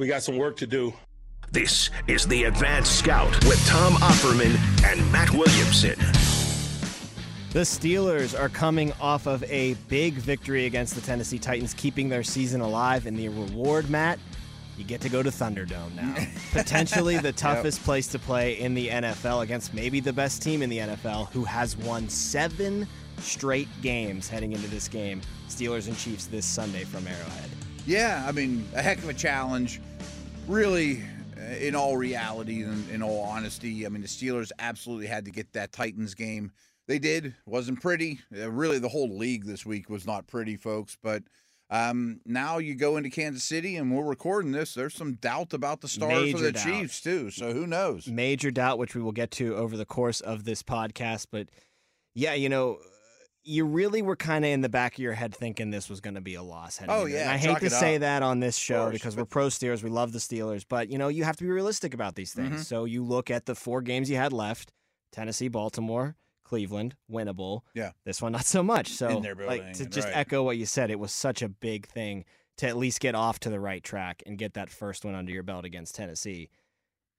We got some work to do. This is the Advanced Scout with Tom Opferman and Matt Williamson. The Steelers are coming off of a big victory against the Tennessee Titans, keeping their season alive. And the reward, Matt, you get to go to Thunderdome now. Potentially the toughest yep. place to play in the NFL against maybe the best team in the NFL, who has won seven straight games heading into this game. Steelers and Chiefs this Sunday from Arrowhead. Yeah, I mean, a heck of a challenge. Really, uh, in all reality and in all honesty, I mean, the Steelers absolutely had to get that Titans game they did. wasn't pretty. Uh, really, the whole league this week was not pretty, folks. But um, now you go into Kansas City, and we're recording this. There's some doubt about the stars Major of the doubt. Chiefs too. So who knows? Major doubt, which we will get to over the course of this podcast. But yeah, you know, you really were kind of in the back of your head thinking this was going to be a loss. Oh yeah, and I hate to say that on this show course, because we're pro Steelers, we love the Steelers, but you know you have to be realistic about these things. Mm-hmm. So you look at the four games you had left: Tennessee, Baltimore, Cleveland, winnable. Yeah. This one, not so much. So, like, to just right. echo what you said, it was such a big thing to at least get off to the right track and get that first one under your belt against Tennessee.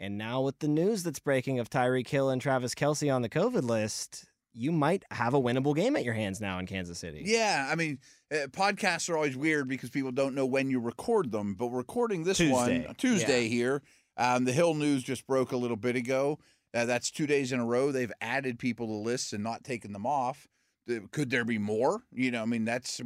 And now, with the news that's breaking of Tyreek Hill and Travis Kelce on the COVID list, you might have a winnable game at your hands now in Kansas City. Yeah, I mean, uh, podcasts are always weird because people don't know when you record them. But recording this Tuesday. one Tuesday yeah. here, um, the Hill news just broke a little bit ago. Uh, that's two days in a row they've added people to lists and not taken them off. Could there be more? You know, I mean, that's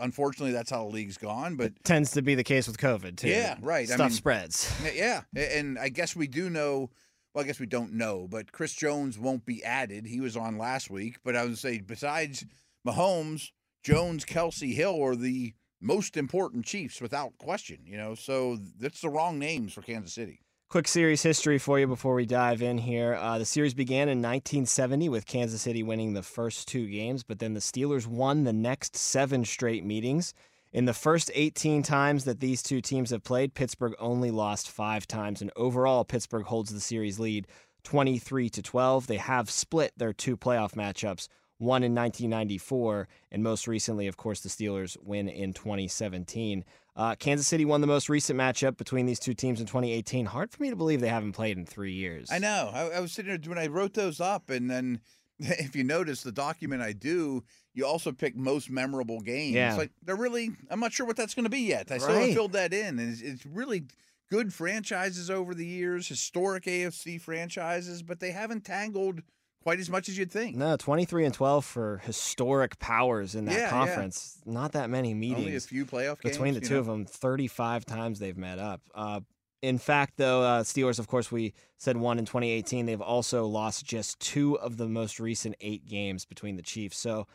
unfortunately that's how the league's gone. But it tends to be the case with COVID too. Yeah, right. Stuff I mean, spreads. Yeah, and I guess we do know. Well, I guess we don't know, but Chris Jones won't be added. He was on last week, but I would say besides Mahomes, Jones, Kelce, Hill are the most important Chiefs without question. You know, so that's the wrong names for Kansas City. Quick series history for you before we dive in here. Uh, the series began in 1970 with Kansas City winning the first two games, but then the Steelers won the next seven straight meetings. In the first 18 times that these two teams have played, Pittsburgh only lost five times, and overall, Pittsburgh holds the series lead 23 to 12. They have split their two playoff matchups, one in 1994, and most recently, of course, the Steelers win in 2017. Uh, Kansas City won the most recent matchup between these two teams in 2018. Hard for me to believe they haven't played in three years. I know. I, I was sitting there when I wrote those up, and then if you notice the document I do, you also pick most memorable games. Yeah. Like they're really, I'm not sure what that's going to be yet. I right. still haven't filled that in, and it's, it's really good franchises over the years, historic AFC franchises, but they haven't tangled quite as much as you'd think. No, 23 and 12 for historic powers in that yeah, conference. Yeah. Not that many meetings. Only a few playoff games Between the two know? of them, 35 times they've met up. Uh, in fact, though, uh, Steelers, of course, we said one in 2018. They've also lost just two of the most recent eight games between the Chiefs. So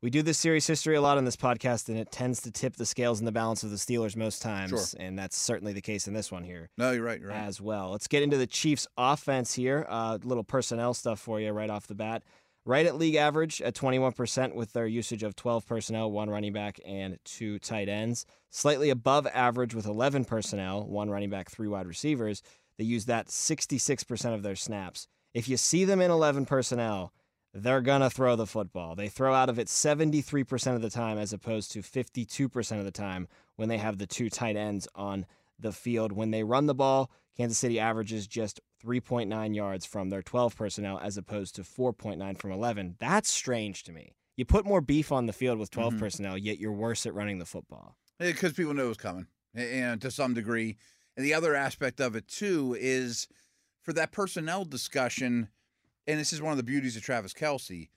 we do this series history a lot on this podcast, and it tends to tip the scales in the balance of the Steelers most times. Sure. And that's certainly the case in this one here. No, you're right. You're right. As well. Let's get into the Chiefs' offense here. A uh, little personnel stuff for you right off the bat. Right at league average at 21% with their usage of 12 personnel, one running back, and two tight ends. Slightly above average with 11 personnel, one running back, three wide receivers. They use that 66% of their snaps. If you see them in 11 personnel, they're going to throw the football. They throw out of it 73% of the time as opposed to 52% of the time when they have the two tight ends on the field. When they run the ball, Kansas City averages just 3.9 yards from their 12 personnel as opposed to 4.9 from 11. That's strange to me. You put more beef on the field with 12 mm-hmm. personnel, yet you're worse at running the football. Because people know it's coming, and to some degree. And the other aspect of it, too, is for that personnel discussion – and this is one of the beauties of Travis Kelce.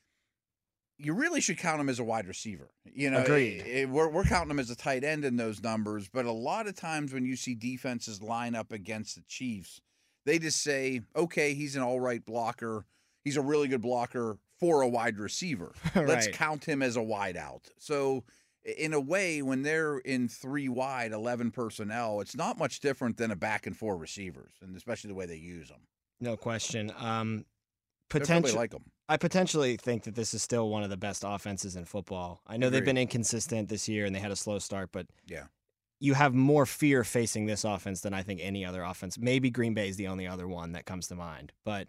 You really should count him as a wide receiver. You know, Agreed. It, it, we're, we're counting him as a tight end in those numbers, but a lot of times when you see defenses line up against the Chiefs, they just say, okay, he's an all right blocker. He's a really good blocker for a wide receiver. right. Let's count him as a wide out. So, in a way, when they're in three wide, 11 personnel, it's not much different than a back and four receivers, and especially the way they use them. No question. Um, potentially like them. I potentially think that this is still one of the best offenses in football. I know Agreed. they've been inconsistent this year and they had a slow start, but yeah, you have more fear facing this offense than I think any other offense. Maybe Green Bay is the only other one that comes to mind, but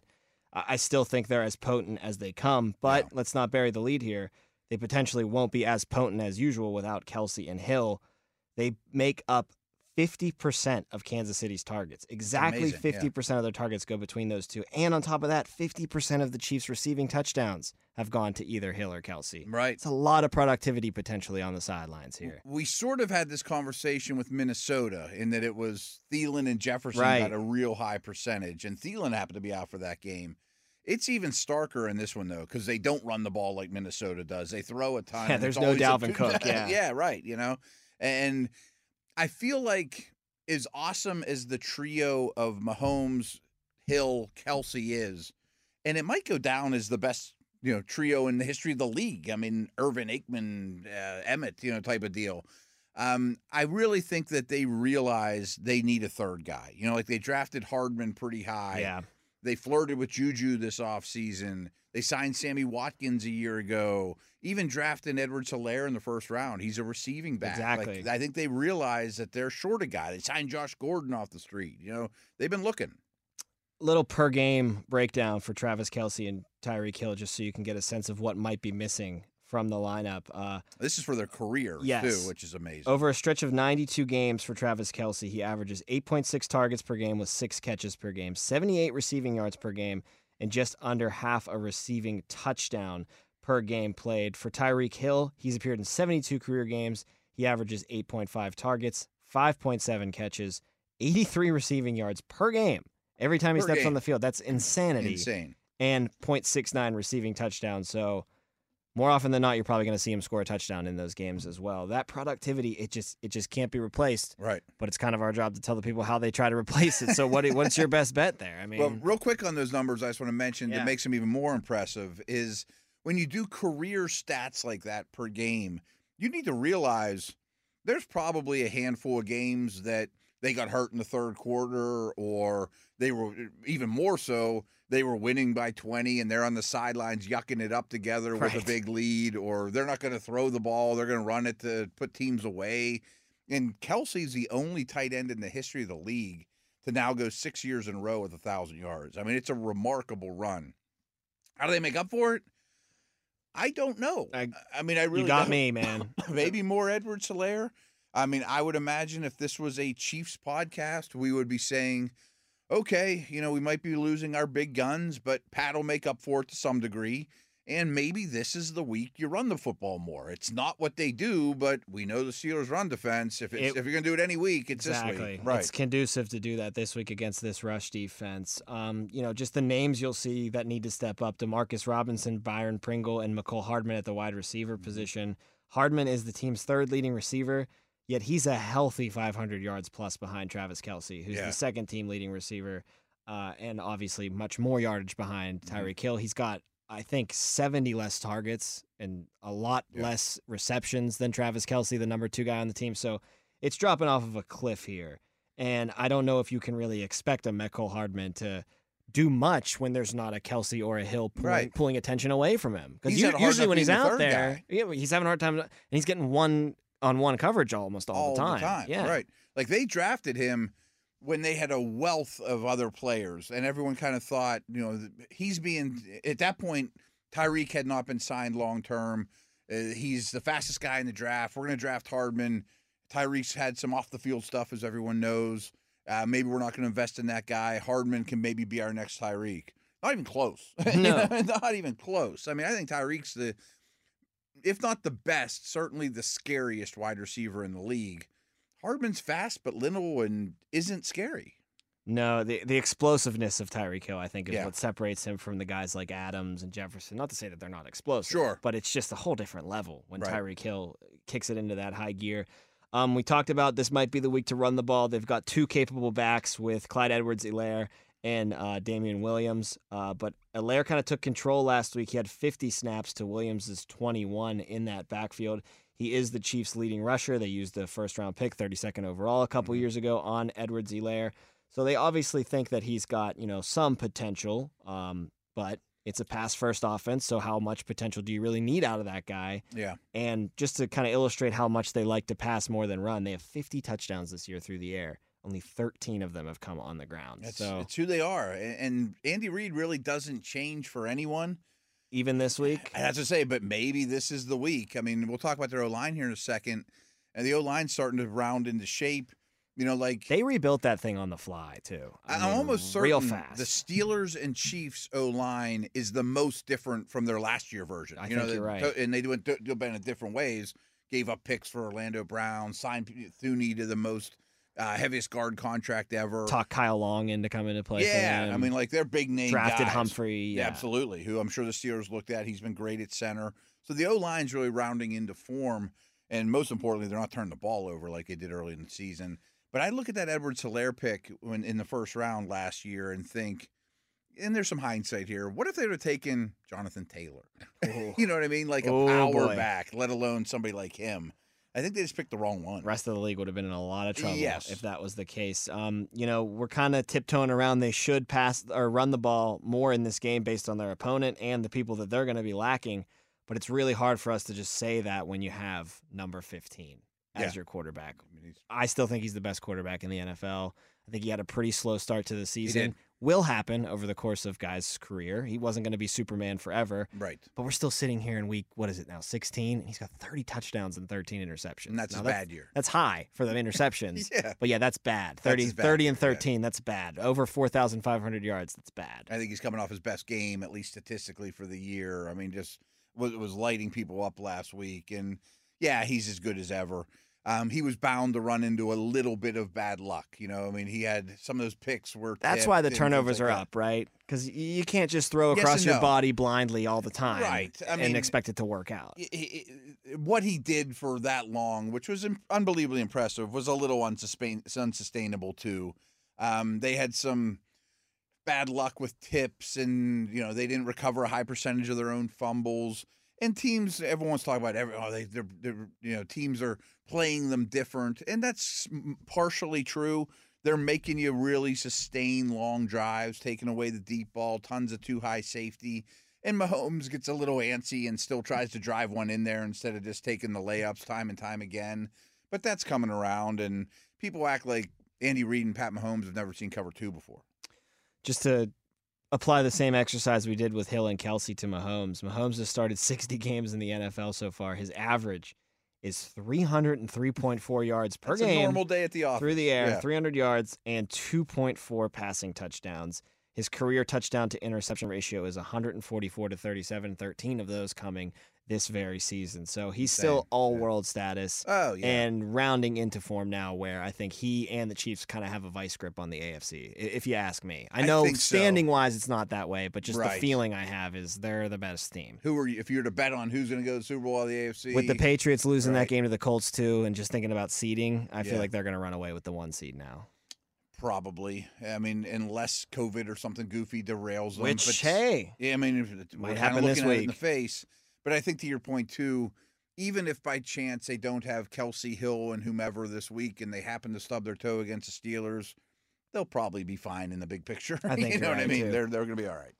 I still think they're as potent as they come. But Yeah. let's not bury the lead here. They potentially won't be as potent as usual without Kelce and Hill. They make up 50% of Kansas City's targets. Exactly amazing, 50% of their targets go between those two. And on top of that, 50% of the Chiefs' receiving touchdowns have gone to either Hill or Kelce. Right. It's a lot of productivity potentially on the sidelines here. We sort of had this conversation with Minnesota in that it was Thielen and Jefferson Right. got a real high percentage, and Thielen happened to be out for that game. It's even starker in this one though, because they don't run the ball like Minnesota does. They throw a ton. Yeah, there's no Dalvin Cook, yeah. yeah, right. You know, and I feel like as awesome as the trio of Mahomes, Hill, Kelce is, and it might go down as the best you know trio in the history of the league. I mean, Irvin, Aikman, uh, Emmett, you know, type of deal. Um, I really think that they realize they need a third guy. You know, like they drafted Hardman pretty high. Yeah. They flirted with Juju this offseason. They signed Sammy Watkins a year ago. Even drafted Edwards Helaire in the first round. He's a receiving back. Like, Exactly. I think they realize that they're short a guy. They signed Josh Gordon off the street. You know, they've been looking. Little per game breakdown for Travis Kelce and Tyreek Hill, just so you can get a sense of what might be missing from the lineup. Uh, This is for their career Yes. too, which is amazing. Over a stretch of 92 games for Travis Kelce, he averages 8.6 targets per game with six catches per game, 78 receiving yards per game, and just under half a receiving touchdown per game played. For Tyreek Hill, he's appeared in 72 career games. He averages 8.5 targets, 5.7 catches, 83 receiving yards per game every time he Per steps game. on the field. That's insanity. Insane. And 0.69 receiving touchdowns. So more often than not, you're probably going to see him score a touchdown in those games as well. That productivity, it just it just can't be replaced. Right. But it's kind of our job to tell the people how they try to replace it. So what what's your best bet there? I mean, Well, real quick on those numbers, I just want to mention Yeah. that makes them even more impressive is when you do career stats like that per game, you need to realize there's probably a handful of games that they got hurt in the third quarter, or they were even more so, they were winning by 20 and they're on the sidelines yucking it up together with a big lead, or they're not going to throw the ball, they're going to run it to put teams away. And Kelce's the only tight end in the history of the league to now go six years in a row with a thousand yards. I mean, it's a remarkable run. How do they make up for it? I don't know. I, I- mean, I really you got don't. me, man. Maybe more Edward Helaire. I mean, I would imagine if this was a Chiefs podcast, we would be saying, okay, you know, we might be losing our big guns, but Pat will make up for it to some degree. And maybe this is the week you run the football more. It's not what they do, but we know the Steelers run defense. If it's, It- if you're going to do it any week, it's exactly. this week. Right. It's conducive to do that this week against this rush defense. Um, you know, just the names you'll see that need to step up: Demarcus Robinson, Byron Pringle, and Mecole Hardman at the wide receiver Mm-hmm. position. Hardman is the team's third leading receiver. Yet he's a healthy 500 yards plus behind Travis Kelce, who's Yeah. the second team leading receiver, uh, and obviously much more yardage behind Mm-hmm. Tyreek Hill. He's got, I think, 70 less targets and a lot Yeah. less receptions than Travis Kelce, the number two guy on the team. So it's dropping off of a cliff here. And I don't know if you can really expect a Mecole Hardman to do much when there's not a Kelce or a Hill pulling, Right. pulling attention away from him. Because He's had a hard usually when he's out there, guy. yeah, he's having a hard time, and he's getting one on one coverage almost all, the time. Yeah, Right. Like they drafted him when they had a wealth of other players, and everyone kind of thought, you know, he's being at that point. Tyreek had not been signed long term. Uh, he's the fastest guy in the draft. We're going to draft Hardman. Tyreek's had some off the field stuff, as everyone knows. Uh, maybe we're not going to invest in that guy. Hardman can maybe be our next Tyreek. Not even close. You No. know, not even close. I mean, I think Tyreek's the, if not the best, certainly the scariest wide receiver in the league. Hardman's fast, but little and isn't scary. No, the the explosiveness of Tyreek Hill, I think, is Yeah. what separates him from the guys like Adams and Jefferson. Not to say that they're not explosive, Sure. but it's just a whole different level when Right. Tyreek Hill kicks it into that high gear. Um, we talked about this might be the week to run the ball. They've got two capable backs with Clyde Edwards-Helaire and uh, Damian Williams. Uh, but Helaire kind of took control last week. He had 50 snaps to Williams' 21 in that backfield. He is the Chiefs' leading rusher. They used the first round pick, 32nd overall, a couple Mhm. years ago on Edwards-Helaire. So they obviously think that he's got, you know, some potential, um, but it's a pass first offense. So how much potential do you really need out of that guy? Yeah. And just to kind of illustrate how much they like to pass more than run, they have 50 touchdowns this year through the air. Only 13 of them have come on the ground. It's, so it's who they are. And Andy Reid really doesn't change for anyone. even this week, I have to say, but maybe this is the week. I mean, we'll talk about their O line here in a second. And the O line's starting to round into shape. You know, like They rebuilt that thing on the fly too. I I'm mean, almost certain real fast. the Steelers and Chiefs O line is the most different from their last year version. I you know, think you're right. And they went do in different ways. Gave up picks for Orlando Brown, signed Thuney to the most uh, heaviest guard contract ever. Talk Kyle Long into coming to play. for yeah, I mean, like they're big name drafted guys. Humphrey. Yeah, Yeah, absolutely. Who I'm sure the Steelers looked at. He's been great at center. So the O line's really rounding into form. And most importantly, they're not turning the ball over like they did early in the season. But I look at that Edwards Helaire pick when in the first round last year and think, and there's some hindsight here. What if they would have taken Jonathan Taylor? You know what I mean? Like a Oh, power boy. back, let alone somebody like him. I think they just picked the wrong one. rest of the league would have been in a lot of trouble Yes. if that was the case. Um, you know, we're kind of tiptoeing around. They should pass or run the ball more in this game based on their opponent and the people that they're going to be lacking. But it's really hard for us to just say that when you have number 15 as Yeah. your quarterback. I mean, I still think he's the best quarterback in the NFL. I think he had a pretty slow start to the season. Will happen over the course of guys' career. He wasn't going to be Superman forever. Right. But we're still sitting here in week, what is it now, 16? And he's got 30 touchdowns and 13 interceptions. And that's Now, a bad year. That's high for the interceptions. Yeah. But yeah, that's bad. 30, his bad 30 and yeah. 13, that's bad. Over 4,500 yards, that's bad. I think he's coming off his best game, at least statistically for the year. I mean, just was was lighting people up last week, and yeah, he's as good as ever. Um, he was bound to run into a little bit of bad luck, you know. I mean, he had some of those picks were. That's why the and turnovers like are that. up, right? Because you can't just throw across and your no. body blindly all the time Right. I and mean- expect it to work out. What he did for that long, which was unbelievably impressive, was a little unsustain- unsustainable too. Um, they had some bad luck with tips, and you know they didn't recover a high percentage of their own fumbles. And teams, everyone's talking about every, oh, they, they're, they're, you know, teams are playing them different, and that's partially true. They're making you really sustain long drives, taking away the deep ball, tons of too high safety. And Mahomes gets a little antsy and still tries to drive one in there instead of just taking the layups time and time again. But that's coming around, and people act like Andy Reid and Pat Mahomes have never seen cover two before. Just to apply the same exercise we did with Hill and Kelce to Mahomes. Mahomes has started 60 games in the NFL so far. His average is 303.4 yards per That's game. a normal day at the office. through the air, Yeah. 300 yards, and 2.4 passing touchdowns. His career touchdown to interception ratio is 144 to 37, 13 of those coming this very season. So he's still all Yeah. world status Oh yeah. and rounding into form now where I think he and the Chiefs kind of have a vice grip on the AFC, if you ask me. I I know so. standing wise it's not that way, but just the feeling I have is they're the best team. Who are you? If you were to bet on who's going to go to the Super Bowl of the AFC, With the Patriots losing Right. that game to the Colts too, and just thinking about seeding, I feel like they're going to run away with the one seed now. probably. I mean, unless COVID or something goofy derails them. Which but- hey, Yeah, I mean, Might happen this it in the week. face. But I think to your point too, even if by chance they don't have Kelce Hill and whomever this week, and they happen to stub their toe against the Steelers, they'll probably be fine in the big picture. I think you know what I mean. too. They're they're going to be all right.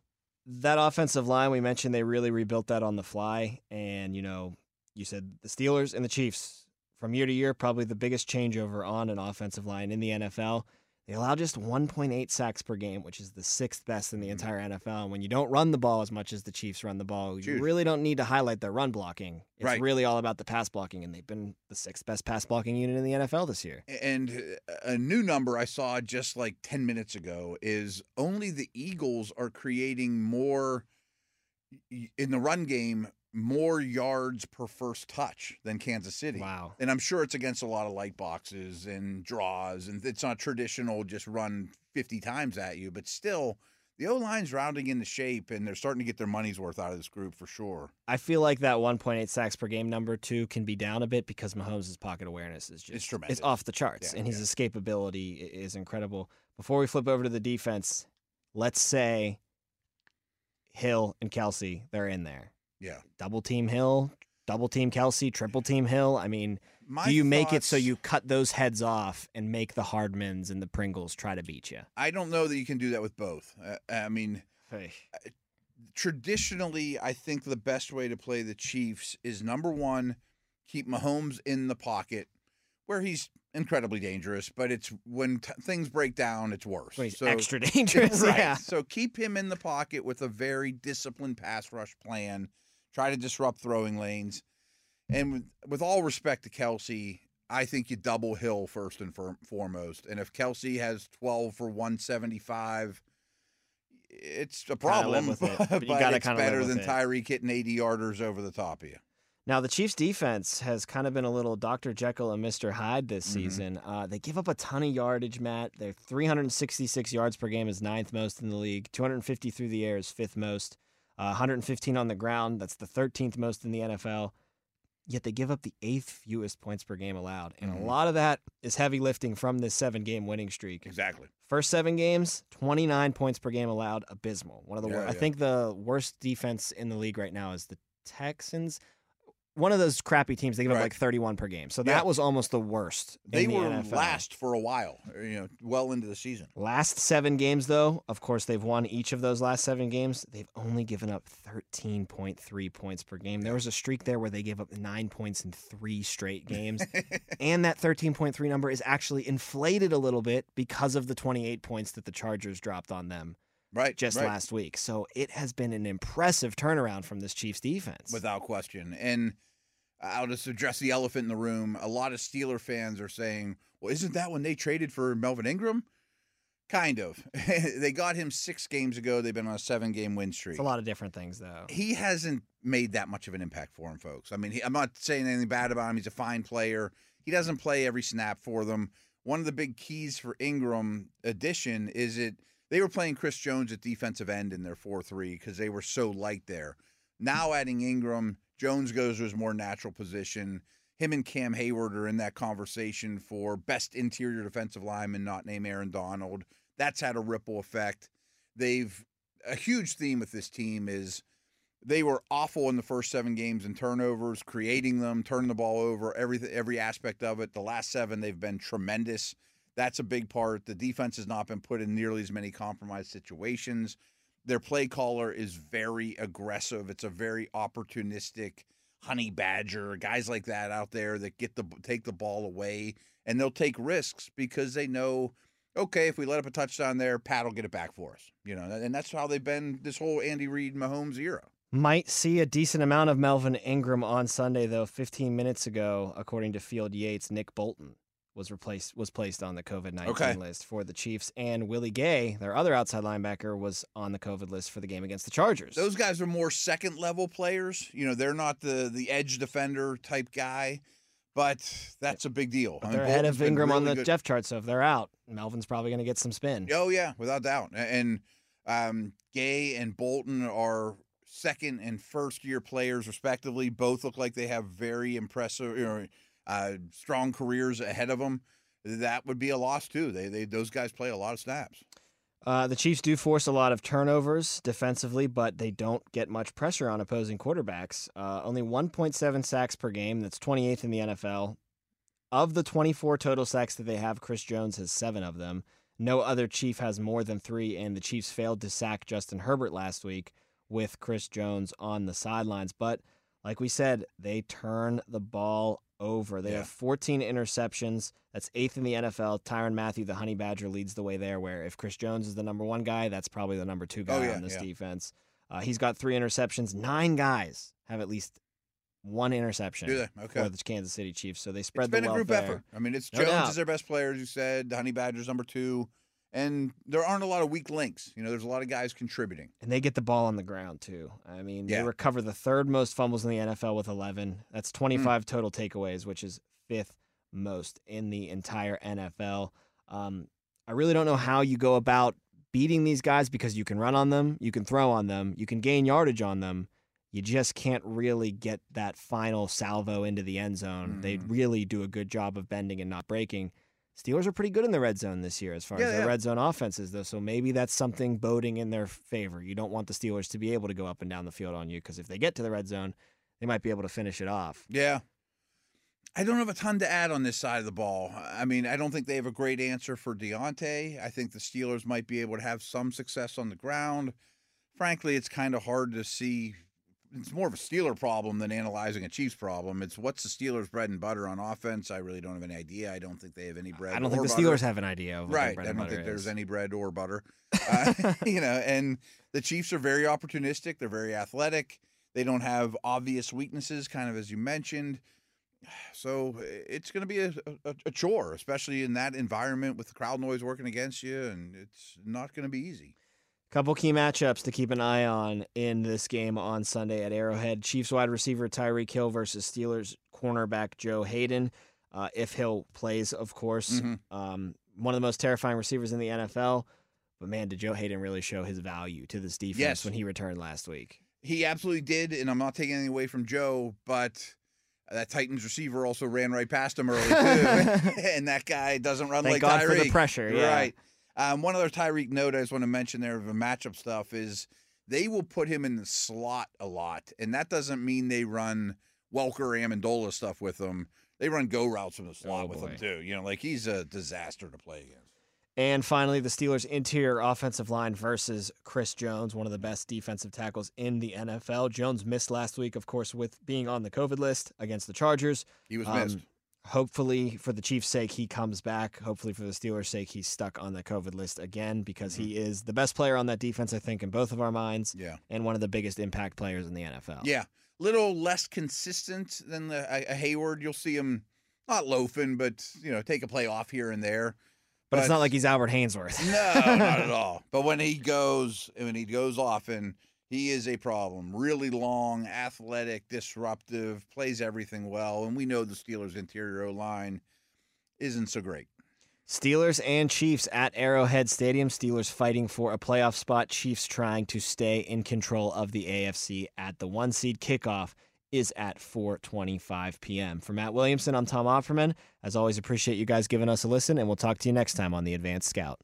that offensive line we mentioned they really rebuilt that on the fly and you know you said the Steelers and the Chiefs from year to year probably the biggest changeover on an offensive line in the NFL they allow just 1.8 sacks per game which is the sixth best in the Mhm. entire NFL and when you don't run the ball as much as the Chiefs run the ball you really don't need to highlight their run blocking it's Right. really all about the pass blocking and they've been the sixth best pass blocking unit in the NFL this year And uh, a new number I saw just like 10 minutes ago is only the Eagles are creating more in the run game, more yards per first touch than Kansas City. wow And I'm sure it's against a lot of light boxes and draws, and it's not traditional just run 50 times at you, but still, the O line's rounding into shape, and they're starting to get their money's worth out of this group for sure. I feel like that 1.8 sacks per game number two can be down a bit because Mahomes' pocket awareness is just tremendous. It's off the charts, Yeah, and his escapability is incredible. Before we flip over to the defense, let's say Hill and Kelce they're in there. Yeah. Double team Hill, double team Kelce, triple team Hill. I mean, My do you make it so you cut those heads off and make the Hardmans and the Pringles try to beat you? I don't know that you can do that with both. Uh, I mean, Hey. traditionally, I think the best way to play the Chiefs is number one, keep Mahomes in the pocket, where he's incredibly dangerous. But it's when t- things break down, it's worse. He's So- extra dangerous. right. Yeah. So keep him in the pocket with a very disciplined pass rush plan. Try to disrupt throwing lanes. And with, with all respect to Kelce, I think you double Hill first and foremost. And if Kelce has 12 for 175, it's a problem. It, but, but it's better than Tyreek hitting 80 yarders over the top of you. Now the Chiefs' defense has kind of been a little Dr. Jekyll and Mr. Hyde this Mhm. season. Uh, they give up a ton of yardage, Matt. Their 366 yards per game is ninth most in the league. 250 through the air is fifth most. Uh, 115 on the ground. That's the 13th most in the NFL. Yet they give up the eighth fewest points per game allowed, and Mhm. a lot of that is heavy lifting from this seven-game winning streak. Exactly. First seven games, 29 points per game allowed, abysmal. One of the Yeah, wor- I think the worst defense in the league right now is the Texans. One of those crappy teams, they give up like 31 per game. So Yeah. that was almost the worst. They in the were NFL. last for a while, you know, well into the season. Last seven games, though, of course, they've won each of those last seven games. They've only given up 13.3 points per game. There was a streak there where they gave up nine points in three straight games. and that 13.3 number is actually inflated a little bit because of the 28 points that the Chargers dropped on them Right. just right. last week. So it has been an impressive turnaround from this Chiefs defense. Without question. And I'll just address the elephant in the room. A lot of Steeler fans are saying, well, isn't that when they traded for Melvin Ingram? Kind of. they got him six games ago. They've been on a seven game win streak. it's a lot of different things, though. he hasn't made that much of an impact for him, folks. I mean, he, I'm not saying anything bad about him. He's a fine player. He doesn't play every snap for them. One of the big keys for Ingram addition is it they were playing Chris Jones at defensive end in their 4-3 because they were so light there. Now adding Ingram, Jones goes to his more natural position. Him and Cam Heyward are in that conversation for best interior defensive lineman, not named Aaron Donald. That's had a ripple effect. They've a huge theme with this team is they were awful in the first seven games in turnovers, creating them, turning the ball over, every every aspect of it. The last seven, they've been tremendous. That's a big part. The defense has not been put in nearly as many compromised situations. Their play caller is very aggressive. It's a very opportunistic honey badger, guys like that out there that get the take the ball away and they'll take risks because they know okay, if we let up a touchdown there, Pat will get it back for us. You know, and that's how they've been this whole Andy Reid Mahomes era. Might see a decent amount of Melvin Ingram on Sunday, though. 15 minutes ago, according to Field Yates, Nick Bolton was replaced was placed on the COVID 19 Okay. list for the Chiefs, and Willie Gay, their other outside linebacker, was on the COVID list for the game against the Chargers. Those guys are more second level players. You know, they're not the the edge defender type guy, but that's a big deal. But I mean, they're ahead of Ingram on the good. depth chart, so if they're out, Melvin's probably going to get some spin. Oh yeah, without doubt. And um, Gay and Bolton are second and first year players respectively. Both look like they have very impressive, you know, uh, strong careers ahead of them. That would be a loss too. They they those guys play a lot of snaps. Uh, the Chiefs do force a lot of turnovers defensively, but they don't get much pressure on opposing quarterbacks. Uh, only 1.7 sacks per game. That's 28th in the NFL. Of the 24 total sacks that they have, Chris Jones has seven of them. No other Chief has more than three, and the Chiefs failed to sack Justin Herbert last week with Chris Jones on the sidelines. But like we said, they turn the ball over. They Yeah. have 14 interceptions. That's eighth in the NFL. Tyrann Mathieu, the Honey Badger, leads the way there. Where if Chris Jones is the number one guy, that's probably the number two guy Oh, yeah, on this yeah. defense. Uh, he's got three interceptions. Nine guys have at least one interception Do they? Okay. for the Kansas City Chiefs. So they spread It's been the a group there. effort. I mean, it's No Jones doubt. is their best player, as you said. The Honey Badgers number two, and there aren't a lot of weak links. You know, there's a lot of guys contributing. And they get the ball on the ground too. I mean, Yeah. they recover the third most fumbles in the NFL with 11. That's Hmm. 25 total takeaways, which is fifth most in the entire NFL. Um, I really don't know how you go about beating these guys because you can run on them, you can throw on them, you can gain yardage on them. You just can't really get that final salvo into the end zone. They Mhm. really do a good job of bending and not breaking. Steelers are pretty good in the red zone this year as far Yeah, as their yeah. red zone offenses, though. So maybe that's something boding in their favor. You don't want the Steelers to be able to go up and down the field on you because if they get to the red zone, they might be able to finish it off. Yeah. I don't have a ton to add on this side of the ball. I mean, I don't think they have a great answer for Diontae. I think the Steelers might be able to have some success on the ground. Frankly, it's kind of hard to see. It's more of a Steeler problem than analyzing a Chiefs problem. It's what's the Steelers' bread and butter on offense. I really don't have any idea. I don't think they have any bread. I don't think the butter. Steelers have an idea of Right. I don't think there's is. any bread or butter. Uh, you know, and the Chiefs are very opportunistic. They're very athletic. They don't have obvious weaknesses, kind of as you mentioned. So it's going to be a, a, a, chore, especially in that environment with the crowd noise working against you, and it's not going to be easy. Couple key matchups to keep an eye on in this game on Sunday at Arrowhead. Chiefs wide receiver Tyreek Hill versus Steelers cornerback Joe Haden. Uh, if Hill plays, of course. Mm-hmm. Um, one of the most terrifying receivers in the NFL. But man, did Joe Haden really show his value to this defense yes. when he returned last week? He absolutely did, and I'm not taking anything away from Joe, but that Titans receiver also ran right past him early too, and that guy doesn't run Thank like God Tyreek. for the pressure, yeah. right? Um, one other Tyreek note I just want to mention there of the matchup stuff is they will put him in the slot a lot, and that doesn't mean they run Welker Amendola stuff with him. They run go routes from the slot oh, with him too. You know, like he's a disaster to play against. And finally, the Steelers' interior offensive line versus Chris Jones, one of the best defensive tackles in the NFL. Jones missed last week, of course, with being on the COVID list against the Chargers. He was um, missed. Hopefully, for the Chiefs' sake, he comes back. Hopefully, for the Steelers' sake, he's stuck on the COVID list again because mm-hmm. he is the best player on that defense, I think, in both of our minds. Yeah. And one of the biggest impact players in the NFL. Yeah. Little less consistent than the, a, Heyward. You'll see him not loafing, but, you know, take a play off here and there. But, it's not like he's Albert Haynesworth. no, not at all. But when he goes, when he goes often, he is a problem. Really long, athletic, disruptive, plays everything well, and we know the Steelers' interior line isn't so great. Steelers and Chiefs at Arrowhead Stadium. Steelers fighting for a playoff spot. Chiefs trying to stay in control of the AFC at the one seed kickoff is at 4:25 p.m. For Matt Williamson, I'm Tom Opferman. As always, appreciate you guys giving us a listen, and we'll talk to you next time on the Advanced Scout.